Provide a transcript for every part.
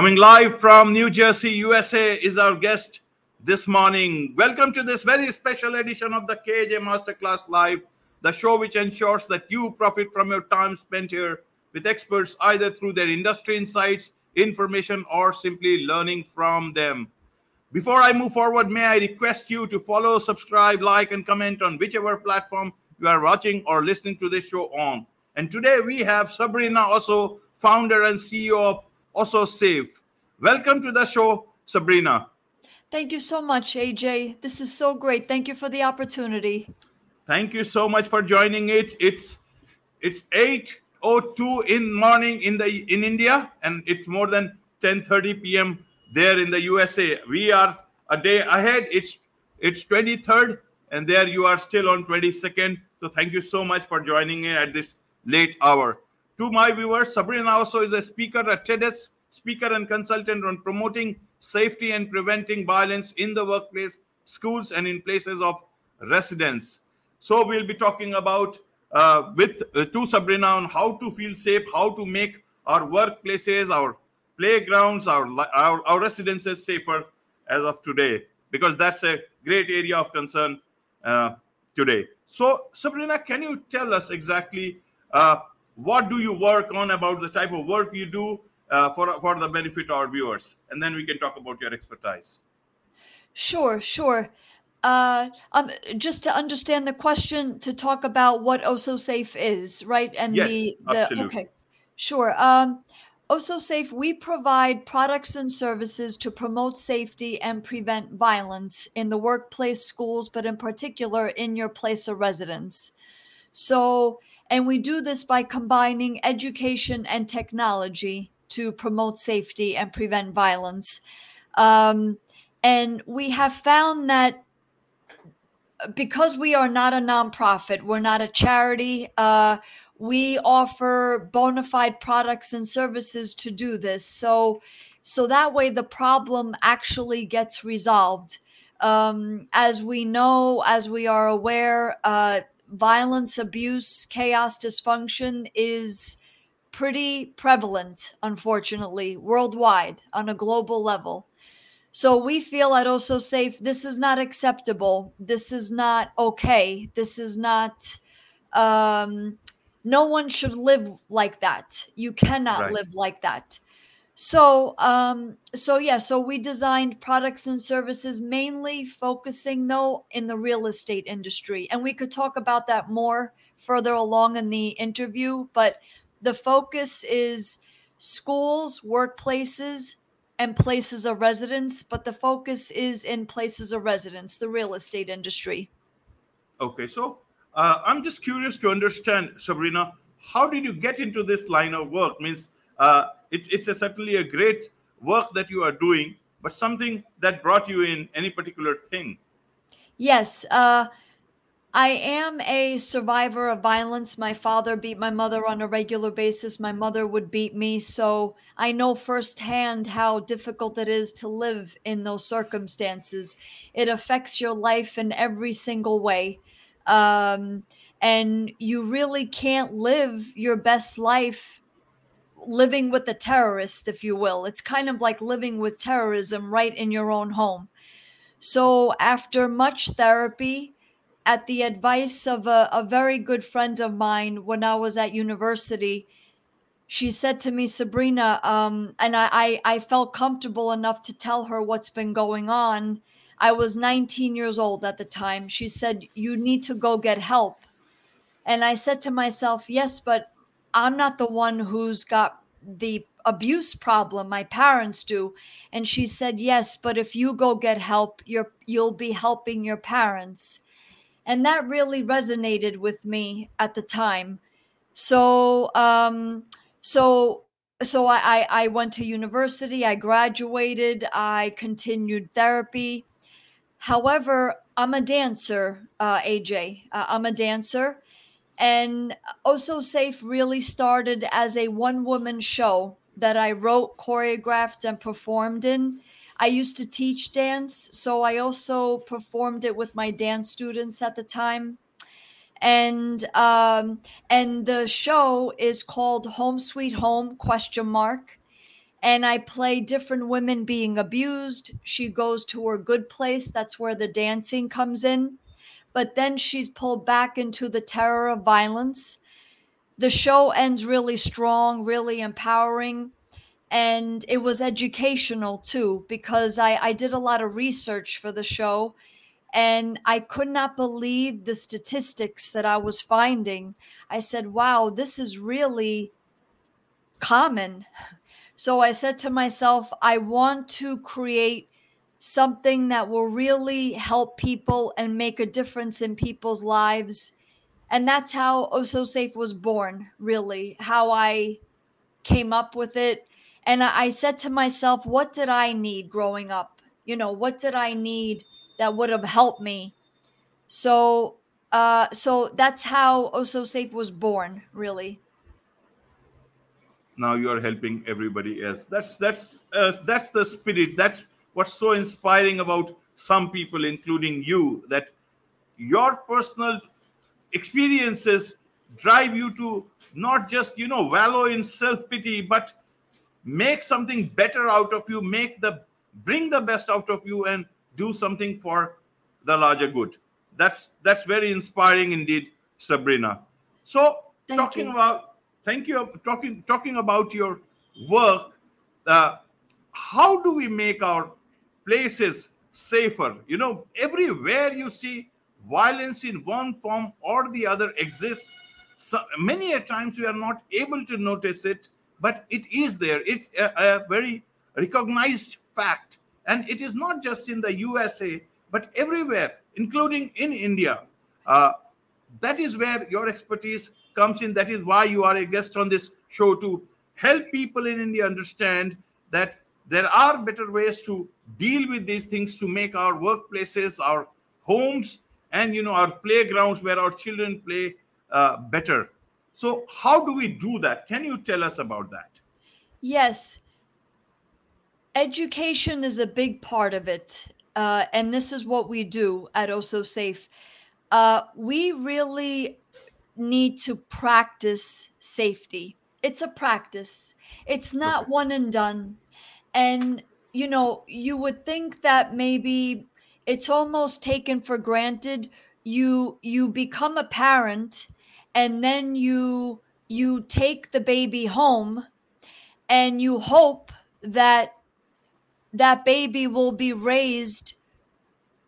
Coming live from New Jersey, USA, is our guest this morning. Welcome to this very special edition of the KJ Masterclass Live, the show which ensures that you profit from your time spent here with experts either through their industry insights, information, or simply learning from them. Before I move forward, may I request you to follow, subscribe, like, and comment on whichever platform you are watching or listening to this show on. And today we have Sabrina Osso, founder and CEO of Osso Safe. Welcome to the show, Sabrina. Thank you so much, AJ. This is so great. Thank you for the opportunity. Thank you so much for joining it. It's it's 8:02 in morning in the in India, and it's more than 10:30 p.m. there in the USA. We are a day ahead. It's it's 23rd, and there you are still on 22nd. So thank you so much for joining in at this late hour. To my viewers, Sabrina also is a speaker at TEDx, speaker and consultant on promoting safety and preventing violence in the workplace, schools, and in places of residence. So we'll be talking about uh, with uh, to Sabrina on how to feel safe, how to make our workplaces, our playgrounds, our, our our residences safer as of today, because that's a great area of concern uh, today. So Sabrina, can you tell us exactly uh, what do you work on about the type of work you do uh, for for the benefit of our viewers, and then we can talk about your expertise. Sure, sure. Uh, um, just to understand the question, to talk about what Osso Safe is, right? And yes, the, the absolutely. okay, sure. Um, Osso Safe, we provide products and services to promote safety and prevent violence in the workplace, schools, but in particular in your place of residence. So, and we do this by combining education and technology to promote safety and prevent violence. Um, and we have found that because we are not a nonprofit, we're not a charity, uh, we offer bona fide products and services to do this. So, so that way the problem actually gets resolved. Um, as we know, as we are aware, uh, violence, abuse, chaos, dysfunction is pretty prevalent, unfortunately, worldwide on a global level. So we feel at Osso Safe this is not acceptable. This is not okay. This is not. Um, no one should live like that. You cannot right. live like that. So, um, so yeah, so we designed products and services mainly focusing though in the real estate industry, and we could talk about that more further along in the interview. But the focus is schools, workplaces, and places of residence. But the focus is in places of residence, the real estate industry. Okay, so uh, I'm just curious to understand, Sabrina, how did you get into this line of work? Means uh, it's it's a, certainly a great work that you are doing, but something that brought you in any particular thing. Yes, uh, I am a survivor of violence. My father beat my mother on a regular basis. My mother would beat me, so I know firsthand how difficult it is to live in those circumstances. It affects your life in every single way. Um, and you really can't live your best life living with a terrorist, if you will. It's kind of like living with terrorism right in your own home. So, after much therapy, at the advice of a, a very good friend of mine when I was at university, she said to me, Sabrina, um, and I, I, I felt comfortable enough to tell her what's been going on. I was 19 years old at the time. She said, You need to go get help. And I said to myself, Yes, but I'm not the one who's got the abuse problem my parents do. And she said yes but if you go get help you're you'll be helping your parents. And that really resonated with me at the time. So um so so I, I went to university i graduated i continued therapy. However i'm a dancer uh, aj uh, i'm a dancer and Osso Safe really started as a one woman show that I wrote, choreographed, and performed in. I used to teach dance, so I also performed it with my dance students at the time. And um, and the show is called Home Sweet Home question mark. and I play different women being abused. She goes to her good place. That's where the dancing comes in. But then she's pulled back into the terror of violence. The show ends really strong, really empowering. And it was educational too, because I, I did a lot of research for the show and I could not believe the statistics that I was finding. I said, wow, this is really common. So I said to myself, I want to create something that will really help people and make a difference in people's lives. And that's how Oh Safe was born, really, how I came up with it. And I said to myself, what did I need growing up? You know, what did I need that would have helped me? So, uh, so that's how Oh Safe was born, really now you are helping everybody else that's that's uh, that's the spirit that's what's so inspiring about some people including you that your personal experiences drive you to not just you know wallow in self pity but make something better out of you make the bring the best out of you and do something for the larger good that's that's very inspiring indeed sabrina so Thank talking you. about thank you talking talking about your work uh, how do we make our places safer. You know everywhere you see violence in one form or the other exists. So many a times we are not able to notice it but it is there. It's a, a very recognized fact. And it is not just in the usa but everywhere including in india. Uh, that is where your expertise comes in. That is why you are a guest on this show to help people in India understand that there are better ways to deal with these things to make our workplaces, our homes, and you know our playgrounds where our children play uh, better. So, how do we do that? Can you tell us about that? Yes. Education is a big part of it. Uh, and this is what we do at Osso Safe. Uh, we really need to practice safety. It's a practice, it's not one and done. And, you know, you would think that maybe it's almost taken for granted you you become a parent and then you you take the baby home and you hope that that baby will be raised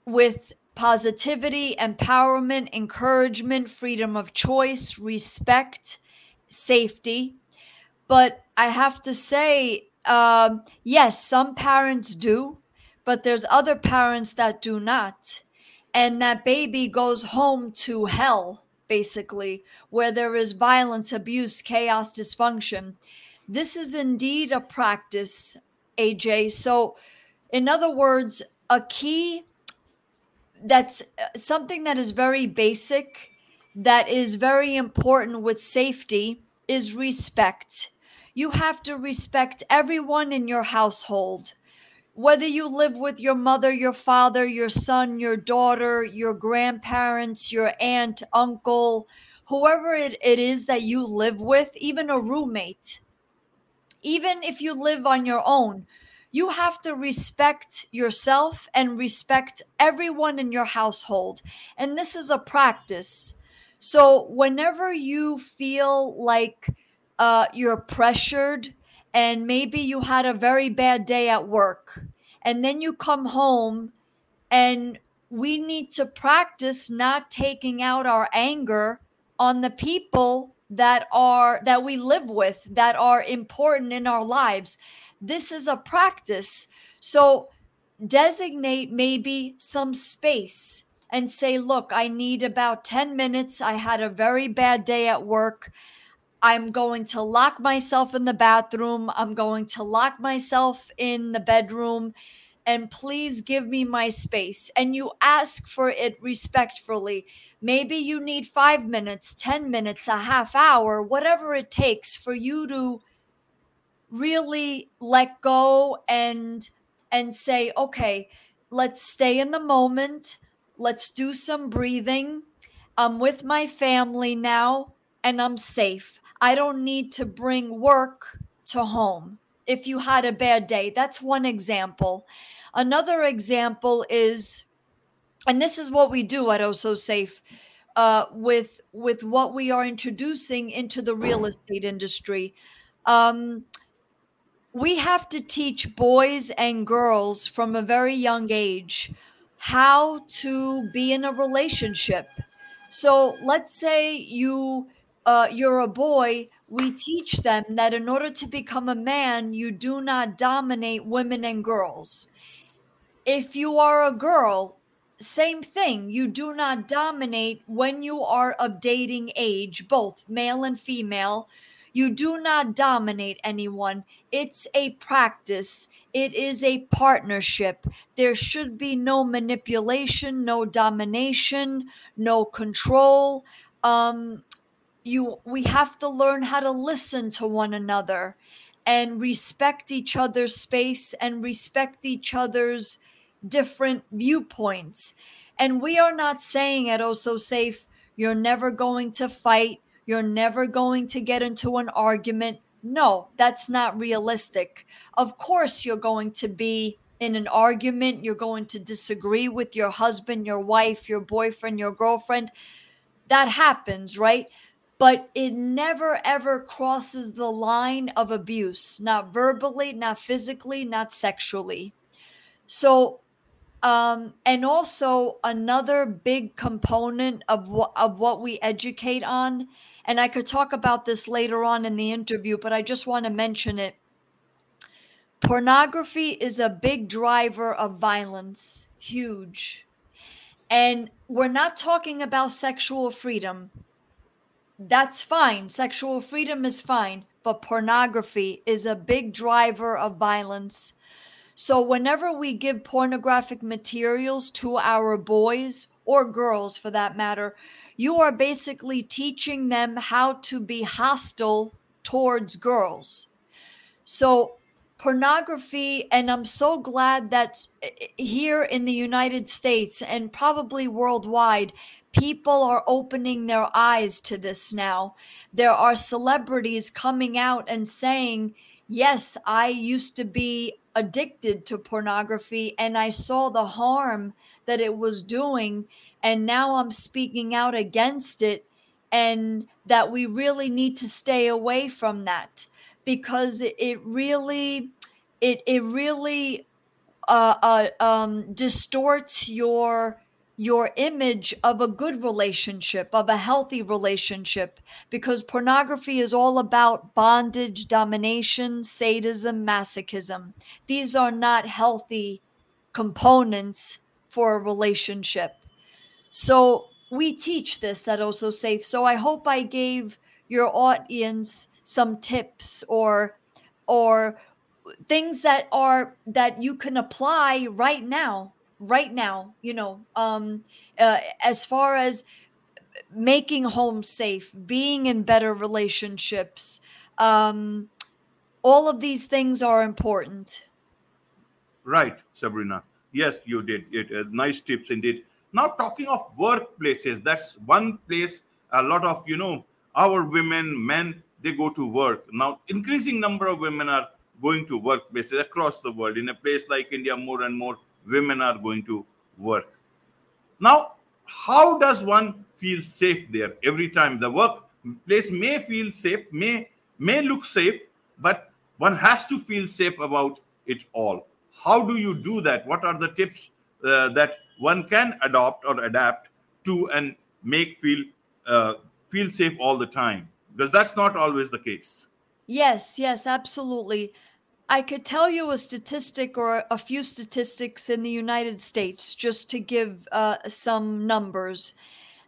with positivity, empowerment, encouragement, freedom of choice, respect, safety. But I have to say, um, yes, some parents do, but there's other parents that do not. And that baby goes home to hell, basically, where there is violence, abuse, chaos, dysfunction. This is indeed a practice, AJ. So, in other words, a key that's uh, something that is very basic that is very important with safety is respect. You have to respect everyone in your household. Whether you live with your mother, your father, your son, your daughter, your grandparents, your aunt, uncle, whoever it, it is that you live with, even a roommate, even if you live on your own, you have to respect yourself and respect everyone in your household. And this is a practice. So, whenever you feel like uh, you're pressured and maybe you had a very bad day at work, and then you come home and we need to practice not taking out our anger on the people that are that we live with that are important in our lives this is a practice. So designate maybe some space and say, look, I need about 10 minutes. I had a very bad day at work. I'm going to lock myself in the bathroom. I'm going to lock myself in the bedroom. And please give me my space. And you ask for it respectfully. Maybe you need five minutes, 10 minutes, a half hour, whatever it takes for you to really let go and and say okay let's stay in the moment let's do some breathing i'm with my family now and i'm safe i don't need to bring work to home if you had a bad day. That's one example. Another example is, and this is what we do at Oh So Safe uh, with with what we are introducing into the real estate industry. Um, we have to teach boys and girls from a very young age how to be in a relationship. So let's say you uh, you're a boy, we teach them that in order to become a man, you do not dominate women and girls. If you are a girl, same thing. You do not dominate when you are of dating age, both male and female. You do not dominate anyone. It's a practice, it is a partnership. There should be no manipulation, no domination, no control. Um, you we have to learn how to listen to one another and respect each other's space and respect each other's different viewpoints. And we are not saying at Oh So Safe, you're never going to fight, you're never going to get into an argument. No, that's not realistic. Of course, you're going to be in an argument, you're going to disagree with your husband, your wife, your boyfriend, your girlfriend. That happens, right? But it never ever crosses the line of abuse, not verbally, not physically, not sexually. So um, and also another big component of of what we educate on, and I could talk about this later on in the interview, but I just want to mention it. Pornography is a big driver of violence, huge. And we're not talking about sexual freedom. That's fine. Sexual freedom is fine, but pornography is a big driver of violence so, whenever we give pornographic materials to our boys or girls for that matter, you are basically teaching them how to be hostile towards girls. So, pornography, and I'm so glad that eh, eh, here in the United States and probably worldwide, people are opening their eyes to this now. There are celebrities coming out and saying, Yes, I used to be addicted to pornography and I saw the harm that it was doing. And now I'm speaking out against it, and that we really need to stay away from that because it, really it it really uh, uh, um, distorts your your image of a good relationship, of a healthy relationship, because pornography is all about bondage, domination, sadism, masochism. These are not healthy components for a relationship. So we teach this at Oh So Safe. So I hope I gave your audience some tips or or things that are that you can apply right now right now you know um uh, as far as making home safe being in better relationships um all of these things are important. Right sabrina. Yes you did. It uh, nice tips indeed. Now talking of workplaces that's one place a lot of you know our women men they go to work. Now increasing number of women are going to workplaces across the world. In a place like india more and more women are going to work. Now, how does one feel safe there every time? The workplace may feel safe, may may look safe, but one has to feel safe about it all. How do you do that? What are the tips uh, that one can adopt or adapt to and make feel uh, feel safe all the time? Because that's not always the case. Yes, yes, absolutely. I could tell you a statistic or a few statistics in the United States just to give uh, some numbers.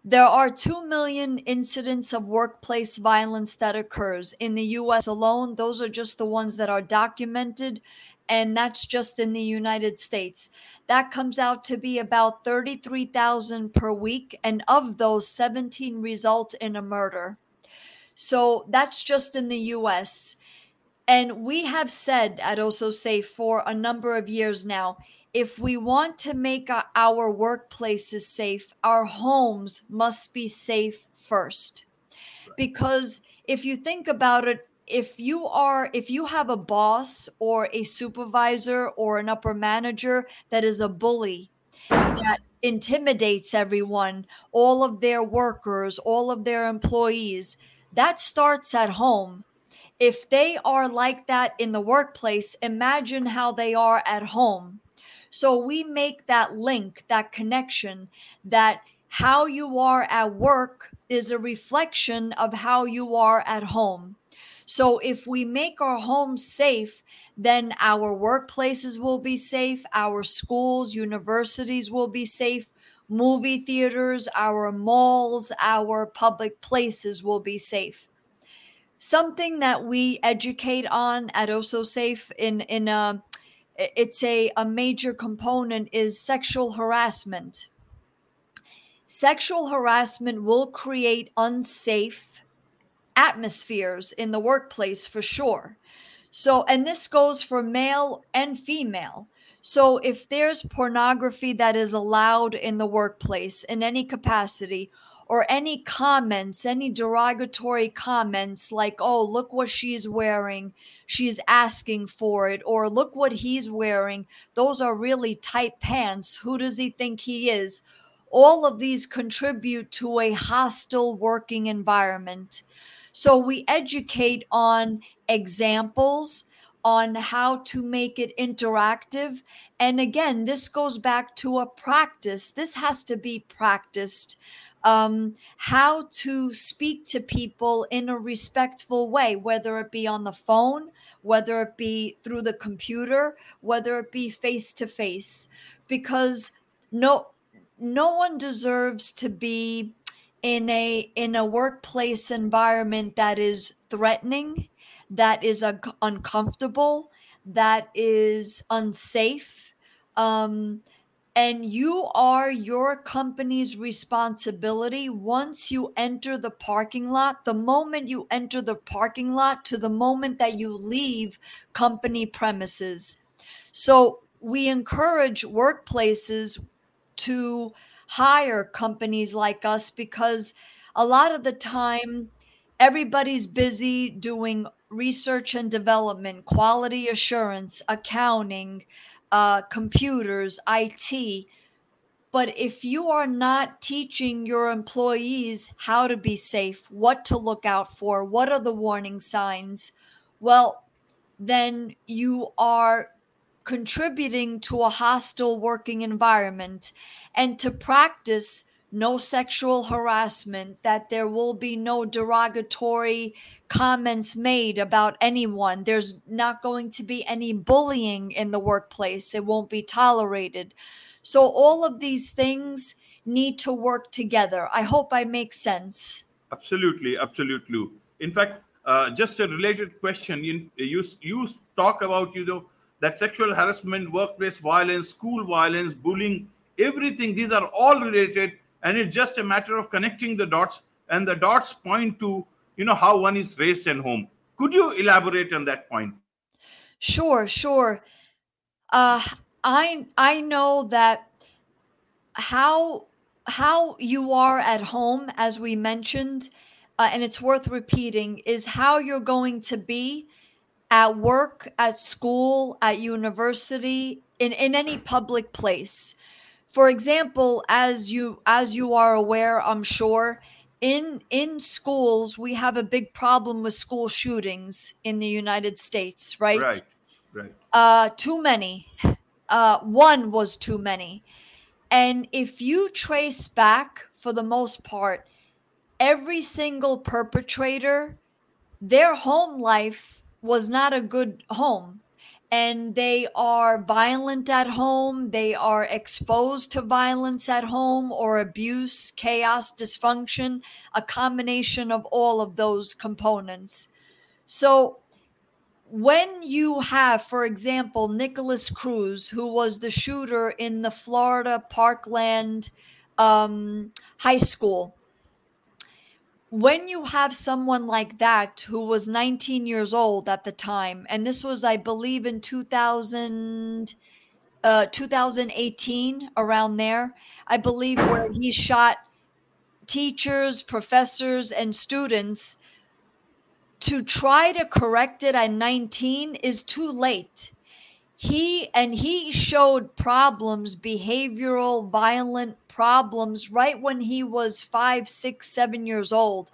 There are 2 million incidents of workplace violence that occurs in the US alone. Those are just the ones that are documented and that's just in the United States. That comes out to be about 33,000 per week and of those 17 result in a murder. So that's just in the US. And we have said at Oh So Safe for a number of years now if we want to make our workplaces safe, our homes must be safe first. Because if you think about it, if you are if you have a boss or a supervisor or an upper manager that is a bully that intimidates everyone all of their workers all of their employees that starts at home if they are like that in the workplace imagine how they are at home so we make that link that connection that how you are at work is a reflection of how you are at home so if we make our homes safe, then our workplaces will be safe, our schools, universities will be safe, movie theaters, our malls, our public places will be safe. Something that we educate on at oh Osso Safe in in a it's a, a major component is sexual harassment. Sexual harassment will create unsafe atmospheres in the workplace for sure. So, and this goes for male and female. So, if there's pornography that is allowed in the workplace in any capacity, or any comments, any derogatory comments like, oh, look what she's wearing, she's asking for it, or look what he's wearing, those are really tight pants. Who does he think he is? All of these contribute to a hostile working environment. So we educate on examples, on how to make it interactive. And again, this goes back to a practice. This has to be practiced. Um, how to speak to people in a respectful way, whether it be on the phone, whether it be through the computer, whether it be face to face, because no no one deserves to be in a in a workplace environment that is threatening that is un- uncomfortable that is unsafe. Um, and you are your company's responsibility. Once you enter the parking lot the moment you enter the parking lot to the moment that you leave company premises. So we encourage workplaces to hire companies like us because a lot of the time everybody's busy doing research and development, quality assurance, accounting, uh, computers, IT. But if you are not teaching your employees how to be safe, what to look out for, what are the warning signs, well, then you are contributing to a hostile working environment and to practice no sexual harassment, that there will be no derogatory comments made about anyone. There's not going to be any bullying in the workplace, it won't be tolerated. So, all of these things need to work together. I hope I make sense. Absolutely, absolutely. In fact, uh, just a related question. You, you you talk about you know that sexual harassment, workplace violence, school violence, bullying everything these are all related and it's just a matter of connecting the dots and the dots point to you know how one is raised at home. Could you elaborate on that point? Sure sure. Uh i i know that how how you are at home as we mentioned uh, and it's worth repeating is how you're going to be at work at school at university in in any public place for example as you as you are aware i'm sure in in schools we have a big problem with school shootings in the united states right? Right right. Uh too many. Uh one was too many. And if you trace back for the most part every single perpetrator their home life was not a good home and they are violent at home, they are exposed to violence at home or abuse, chaos, dysfunction, a combination of all of those components. So, when you have, for example, Nikolas Cruz, who was the shooter in the Florida Parkland um, High School, when you have someone like that who was 19 years old at the time and this was i believe in 2000 uh, 2018 around there i believe where he shot teachers professors and students to try to correct it at 19 is too late. He and he showed problems, behavioral, violent problems right when he was five, six, seven years old.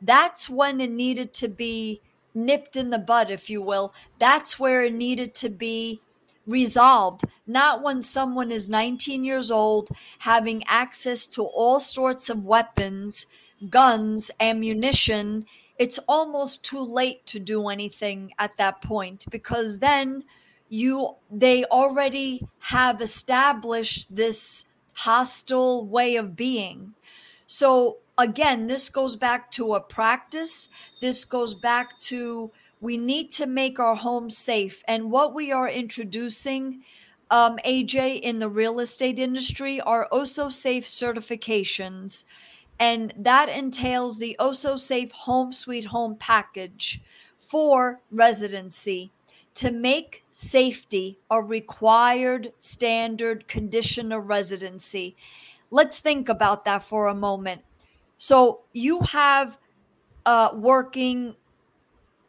That's when it needed to be nipped in the bud, if you will. That's where it needed to be resolved, not when someone is 19 years old, having access to all sorts of weapons, guns, ammunition. It's almost too late to do anything at that point because then you they already have established this hostile way of being. So again, this goes back to a practice. This goes back to we need to make our home safe. And what we are introducing, um, AJ, in the real estate industry are Osso Safe certifications. And that entails the Osso Safe Home Sweet Home package for residency to make safety a required standard condition of residency. Let's think about that for a moment. So you have uh, working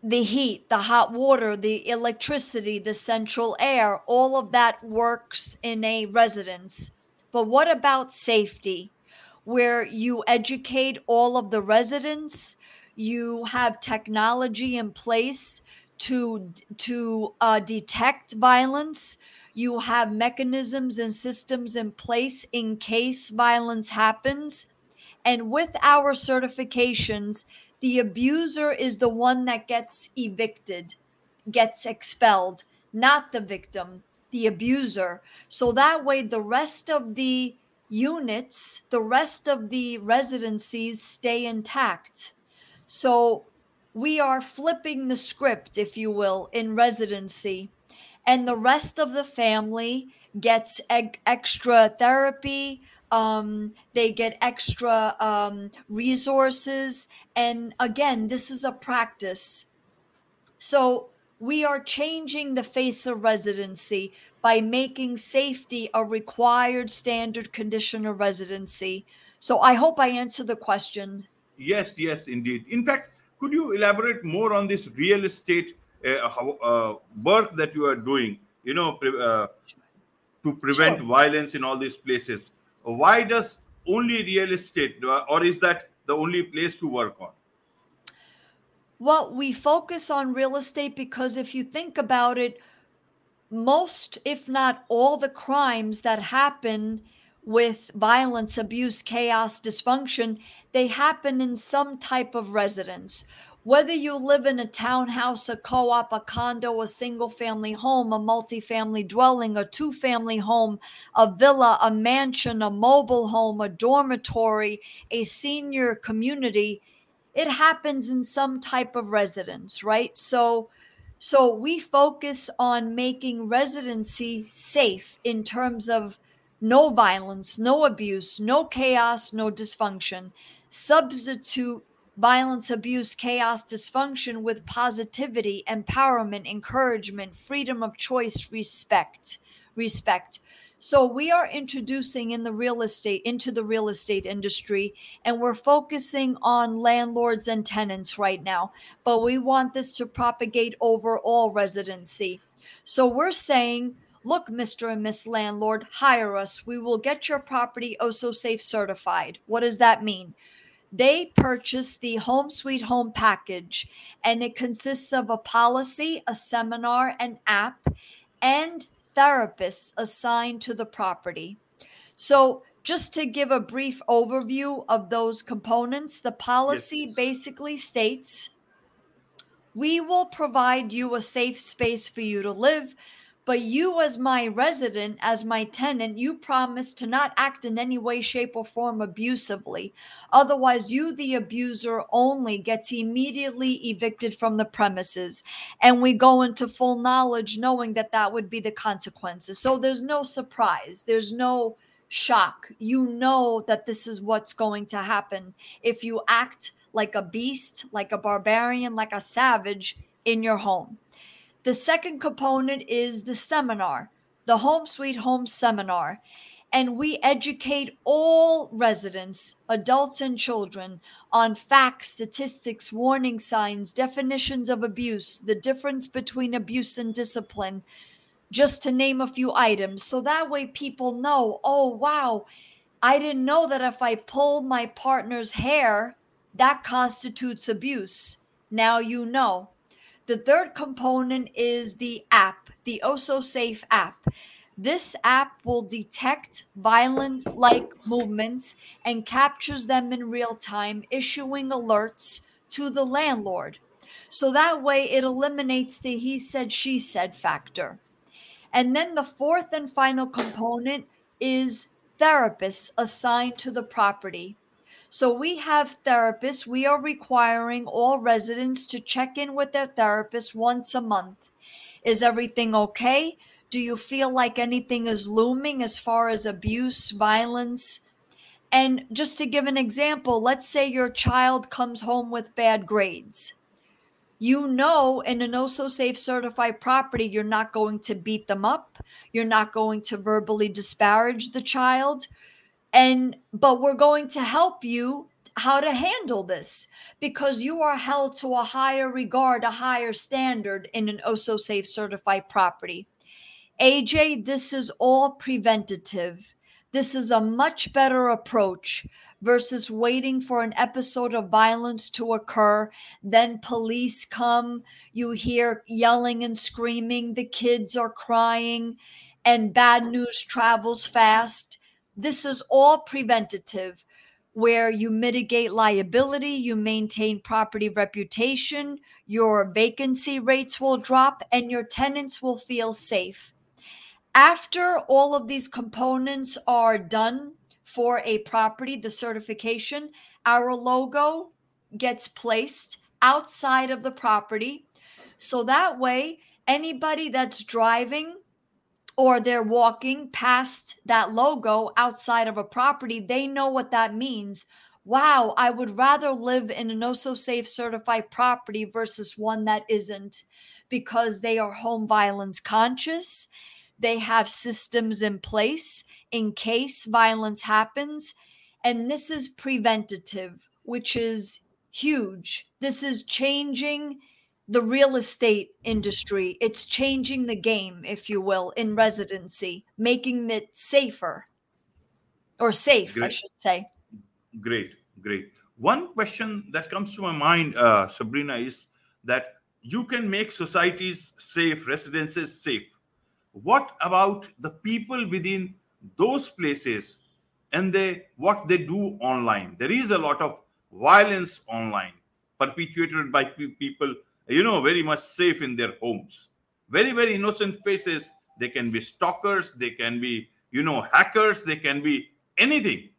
the heat, the hot water, the electricity, the central air, all of that works in a residence. But what about safety? Where you educate all of the residents, you have technology in place to to uh, detect violence. You have mechanisms and systems in place in case violence happens. And with our certifications, the abuser is the one that gets evicted, gets expelled, not the victim, the abuser. So that way, the rest of the units, the rest of the residencies stay intact. So we are flipping the script, if you will, in residency. And the rest of the family gets extra therapy, um, they get extra um, resources. And again, this is a practice. So we are changing the face of residency by making safety a required standard condition of residency. So I hope I answered the question. Yes, yes, indeed. In fact, could you elaborate more on this real estate uh, uh, work that you are doing? You know, uh, to prevent sure. violence in all these places why does only real estate or is that the only place to work on well we focus on real estate because if you think about it most if not all the crimes that happen with violence abuse chaos dysfunction they happen in some type of residence whether you live in a townhouse, a co op, a condo, a single family home, a multi-family dwelling, a two family home, a villa, a mansion, a mobile home, a dormitory, a senior community, it happens in some type of residence, right? So, so we focus on making residency safe in terms of no violence, no abuse, no chaos, no dysfunction. Substitute violence, abuse, chaos, dysfunction with positivity, empowerment, encouragement, freedom of choice, respect. Respect. So we are introducing in the real estate into the real estate industry and we're focusing on landlords and tenants right now, but we want this to propagate over all residency. So we're saying Look, Mr. and Miss Landlord, hire us. We will get your property Osso Safe certified. What does that mean? they purchase the Home Sweet Home package, and it consists of a policy, a seminar, an app, and therapists assigned to the property. So, just to give a brief overview of those components, the policy yes. basically states we will provide you a safe space for you to live but you, as my resident, as my tenant, you promise to not act in any way, shape, or form abusively. Otherwise, you, the abuser, only gets immediately evicted from the premises. And we go into full knowledge knowing that that would be the consequences. So there's no surprise, there's no shock. You know that this is what's going to happen. If you act like a beast, like a barbarian, like a savage in your home. The second component is the seminar, the Home Sweet Home seminar. and we educate all residents, adults and children, on facts, statistics, warning signs, definitions of abuse, the difference between abuse and discipline, just to name a few items. So that way people know, oh, wow, I didn't know that if I pull my partner's hair, that constitutes abuse. Now you know. The third component is the app, the Osso Safe app. This app will detect violent like movements and captures them in real time, issuing alerts to the landlord. So that way it eliminates the he said, she said factor. And then the fourth and final component is therapists assigned to the property. So we have therapists. We are requiring all residents to check in with their therapist once a month. Is everything okay? Do you feel like anything is looming as far as abuse, violence? And just to give an example, let's say your child comes home with bad grades. You know, in an Osso safe certified property, you're not going to beat them up. You're not going to verbally disparage the child and but we're going to help you how to handle this because you are held to a higher regard, a higher standard in an Osso safe certified property. AJ, this is all preventative. This is a much better approach versus waiting for an episode of violence to occur. Then police come, you hear yelling and screaming, the kids are crying, and bad news travels fast this is all preventative, where you mitigate liability, you maintain property reputation, your vacancy rates will drop, and your tenants will feel safe. After all of these components are done for a property, the certification, our logo gets placed outside of the property. So that way, anybody that's driving or they're walking past that logo outside of a property, they know what that means. Wow, I would rather live in a no so safe certified property versus one that isn't because they are home violence conscious. They have systems in place in case violence happens. And this is preventative, which is huge. This is changing the real estate industry. It's changing the game, if you will, in residency, making it safer or safe, great. I should say. Great, great. One question that comes to my mind, uh, Sabrina, is that you can make societies safe, residences safe. What about the people within those places and they what they do online? There is a lot of violence online perpetuated by people you know, very much safe in their homes. Very, very innocent faces. They can be stalkers, they can be, you know, hackers, they can be anything.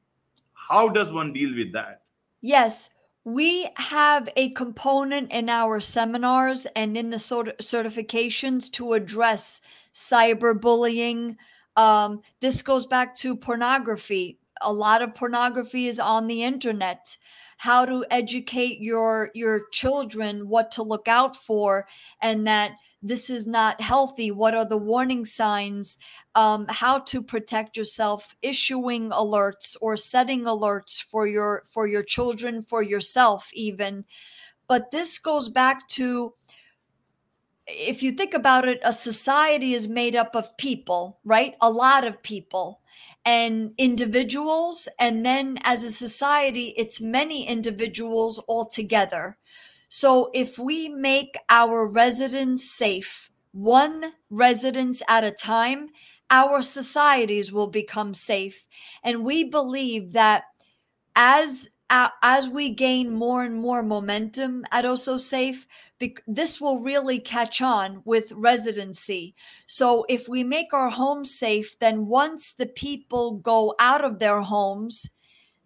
How does one deal with that? Yes, we have a component in our seminars and in the certifications to address cyberbullying. Um, this goes back to pornography. A lot of pornography is on the internet how to educate your your children what to look out for and that this is not healthy. What are the warning signs? Um, how to protect yourself issuing alerts or setting alerts for your for your children for yourself even. But this goes back to if you think about it a society is made up of people right a lot of people and individuals. And then as a society, it's many individuals all together. So if we make our residents safe, one residence at a time, our societies will become safe. And we believe that as as we gain more and more momentum at Osso Safe, this will really catch on with residency. So if we make our homes safe, then once the people go out of their homes,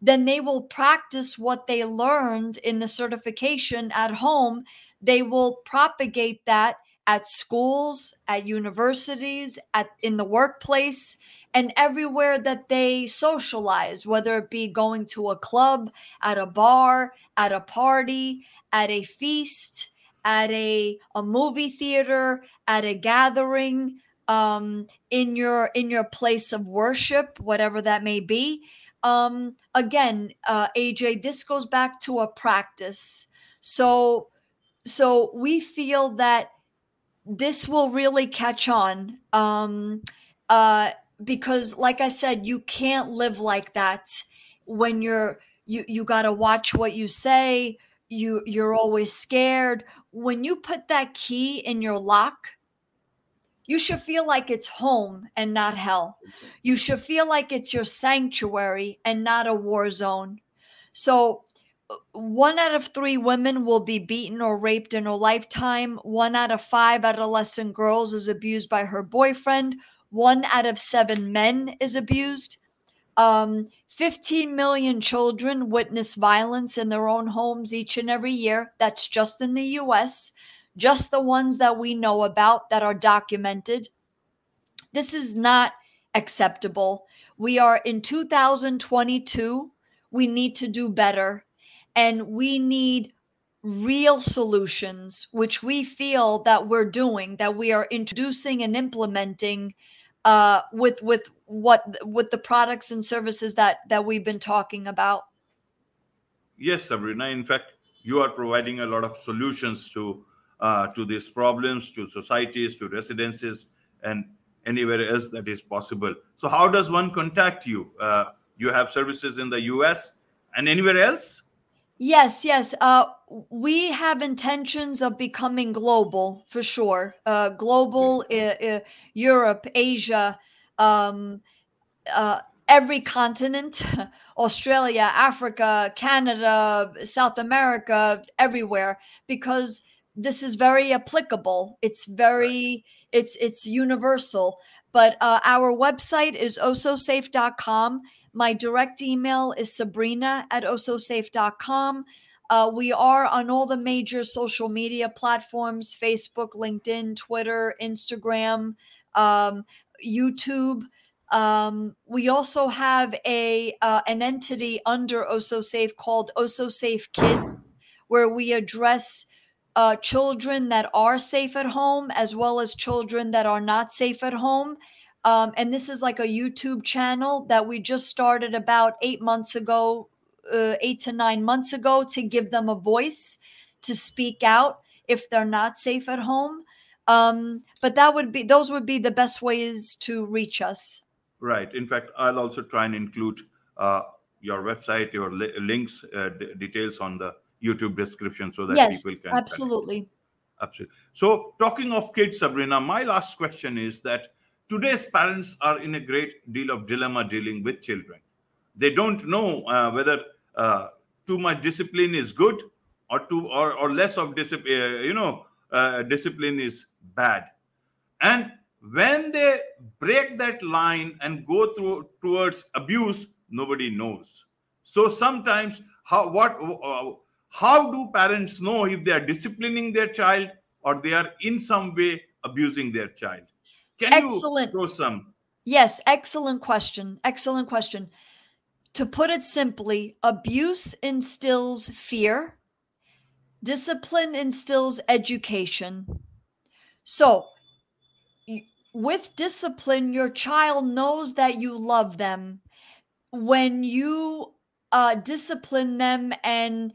then they will practice what they learned in the certification at home. They will propagate that at schools, at universities, at in the workplace, and everywhere that they socialize, whether it be going to a club, at a bar, at a party, at a feast, at a, a movie theater, at a gathering, um, in your in your place of worship, whatever that may be. Um, again, uh, AJ, this goes back to a practice. So, so we feel that this will really catch on um, uh, because, like I said, you can't live like that when you're you you got to watch what you say. You you're always scared when you put that key in your lock you should feel like it's home and not hell. You should feel like it's your sanctuary and not a war zone. So, uh, one out of three women will be beaten or raped in her lifetime. One out of five adolescent girls is abused by her boyfriend. One out of seven men is abused. Um, 15 million children witness violence in their own homes each and every year. That's just in the US just the ones that we know about that are documented. This is not acceptable. We are in 2022. We need to do better. And we need real solutions, which we feel that we're doing, that we are introducing and implementing uh, with with what with the products and services that that we've been talking about. Yes, Sabrina. In fact, you are providing a lot of solutions to uh, to these problems, to societies, to residences, and anywhere else that is possible. So, how does one contact you? Uh, you have services in the US and anywhere else? Yes, yes. Uh, we have intentions of becoming global for sure. Uh, global, uh, Europe, Asia, um, uh, every continent, Australia, Africa, Canada, South America, everywhere, because this is very applicable. It's very it's it's universal. But uh, our website is ossosafe.com. My direct email is sabrina at ossosafe.com. Uh, we are on all the major social media platforms Facebook, LinkedIn, Twitter, Instagram, um, YouTube. Um, we also have a uh, an entity under Osso Safe called Osso Safe Kids, where we address uh, children that are safe at home as well as children that are not safe at home. Um, and this is like a YouTube channel that we just started about eight months ago, uh, eight to nine months ago, to give them a voice to speak out if they're not safe at home. Um, but that would be those would be the best ways to reach us. Right. In fact, I'll also try and include uh, your website, your li- links, uh, d- details on the YouTube description so that yes, people can absolutely. Absolutely. So, talking of kids, Sabrina, my last question is that today's parents are in a great deal of dilemma dealing with children. They don't know uh, whether uh, too much discipline is good or too or, or less of discipline. Uh, you know, uh, discipline is bad. And when they break that line and go through towards abuse, nobody knows. So sometimes how what uh, how do parents know if they are disciplining their child or they are in some way abusing their child can excellent. you throw some yes excellent question excellent question to put it simply abuse instills fear discipline instills education so with discipline your child knows that you love them. When you uh, discipline them and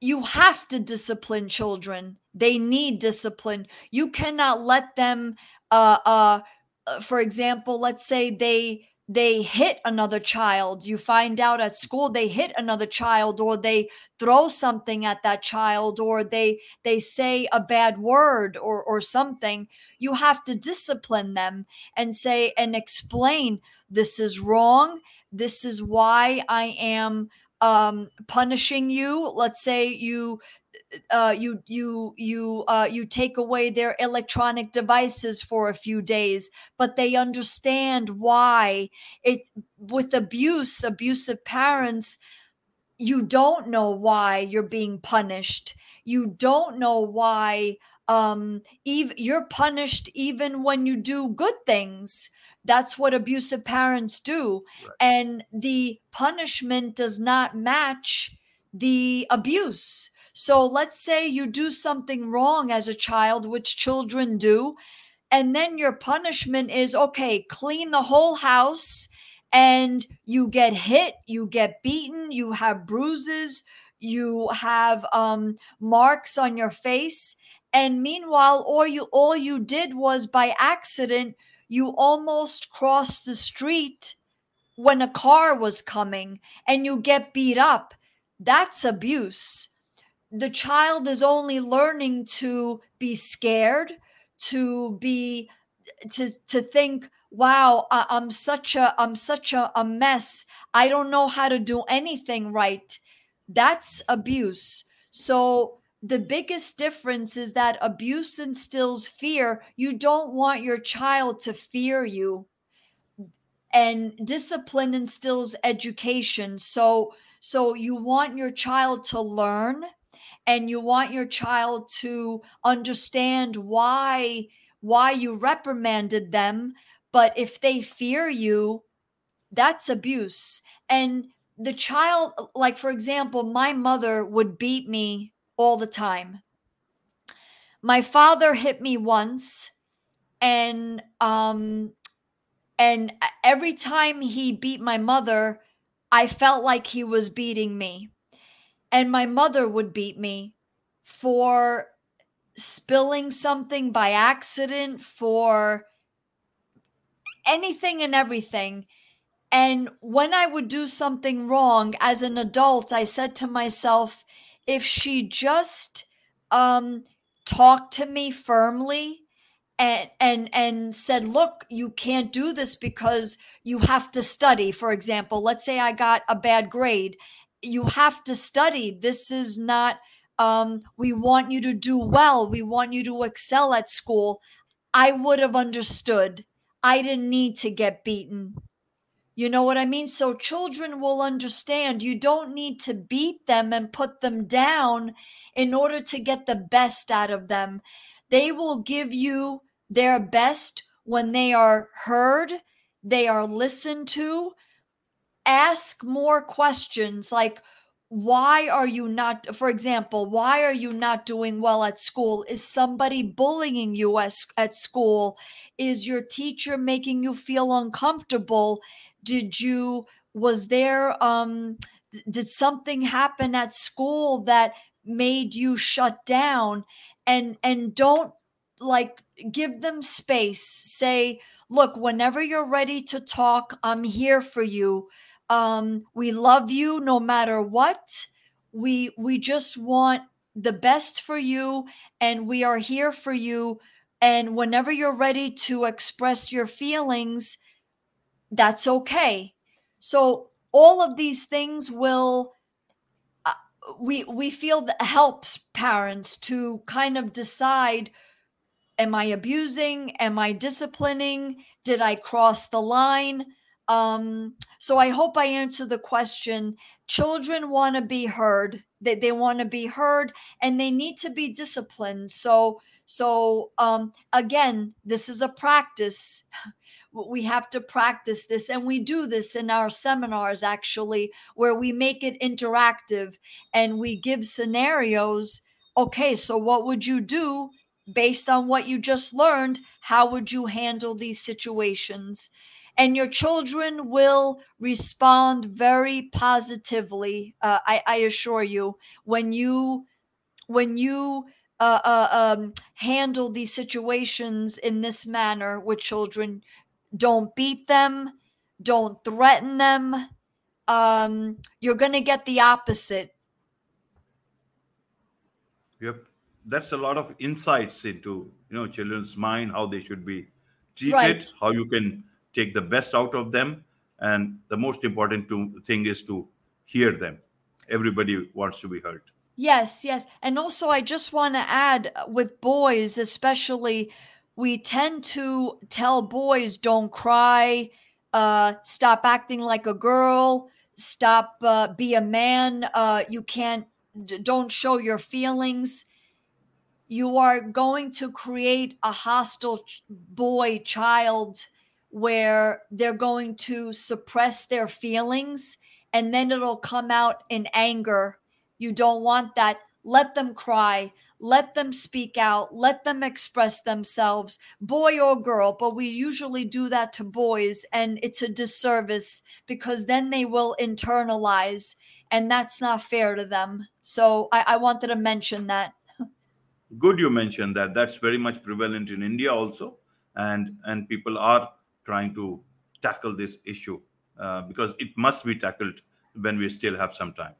you have to discipline children they need discipline. You cannot let them uh uh, uh for example let's say they they hit another child. You find out at school they hit another child or they throw something at that child or they they say a bad word or or something. You have to discipline them and say and explain this is wrong. This is why i am um, punishing you. Let's say you uh, you you you uh, you take away their electronic devices for a few days, but they understand why it with abuse, abusive parents. You don't know why you're being punished. You don't know why um, even you're punished even when you do good things that's what abusive parents do. Right. And the punishment does not match the abuse. So let's say you do something wrong as a child, which children do. and then your punishment is okay, clean the whole house and you get hit, you get beaten, you have bruises, you have um, marks on your face. And meanwhile, all you all you did was by accident, you almost crossed the street when a car was coming and you get beat up. That's abuse. The child is only learning to be scared, to be to to think wow I, am such a i'm such a, a mess. I don't know how to do anything right. That's abuse. So the biggest difference is that abuse instills fear. You don't want your child to fear you. And discipline instills education. So so you want your child to learn and you want your child to understand why why you reprimanded them but if they fear you that's abuse. And the child like for example my mother would beat me all the time. My father hit me once and um and every time he beat my mother i felt like he was beating me and my mother would beat me for spilling something by accident, for anything and everything. And when I would do something wrong as an adult, I said to myself, if she just um, talked to me firmly and and and said look you can't do this because you have to study for example let's say i got a bad grade you have to study. This is not, um, we want you to do well. We want you to excel at school. I would have understood. I didn't need to get beaten. You know what I mean? So children will understand you don't need to beat them and put them down in order to get the best out of them. They will give you their best when they are heard, they are listened to, ask more questions like why are you not for example why are you not doing well at school? Is somebody bullying you at, at school? Is your teacher making you feel uncomfortable? Did you was there um did something happen at school that made you shut down? And and don't like give them space. Say look whenever you're ready to talk i'm here for you um, we love you no matter what. We we just want the best for you, and we are here for you. And whenever you're ready to express your feelings, that's okay. So all of these things will uh, we we feel that helps parents to kind of decide am i abusing am i disciplining did i cross the line um, so I hope I answer the question. Children want to be heard. They, they want to be heard and they need to be disciplined. So so um, again, this is a practice. We have to practice this, and we do this in our seminars actually, where we make it interactive and we give scenarios. Okay, so what would you do based on what you just learned? How would you handle these situations? And your children will respond very positively. Uh, I, I, assure you, when you when you uh, uh, um, handle these situations in this manner with children, don't beat them, don't threaten them. Um, you're going to get the opposite. Yep, that's a lot of insights into you know children's mind, how they should be treated, Right. how you can take the best out of them and the most important to, thing is to hear them. Everybody wants to be heard. Yes, yes. And also, I just want to add uh, with boys, especially, we tend to tell boys don't cry, uh, stop acting like a girl, stop, uh, be a man, uh, you can't, don't show your feelings. You are going to create a hostile boy child where they're going to suppress their feelings and then it'll come out in anger. You don't want that. let them cry, let them speak out, let them express themselves, boy or girl. But we usually do that to boys, and it's a disservice because then they will internalize, and that's not fair to them. So I, I wanted to mention that. Good, you mentioned that. That's very much prevalent in India also, and and people are trying to tackle this issue uh, because it must be tackled when we still have some time.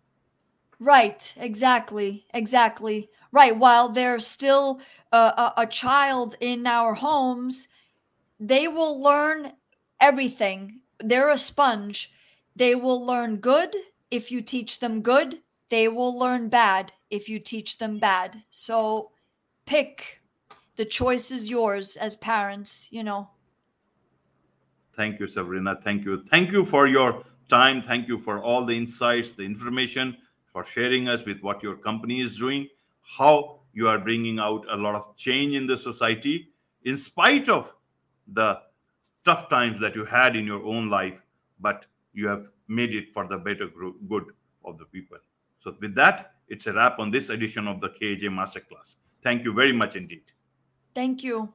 Right, exactly, exactly. Right, while there's still a, a child in our homes, they will learn everything. They're a sponge. They will learn good if you teach them good. They will learn bad if you teach them bad. So pick. The choice is yours as parents, you know. Thank you, Sabrina. Thank you. Thank you for your time. Thank you for all the insights, the information, for sharing us with what your company is doing, how you are bringing out a lot of change in the society in spite of the tough times that you had in your own life, but you have made it for the better good of the people. So, with that, it's a wrap on this edition of the KJ Masterclass. Thank you very much indeed. Thank you.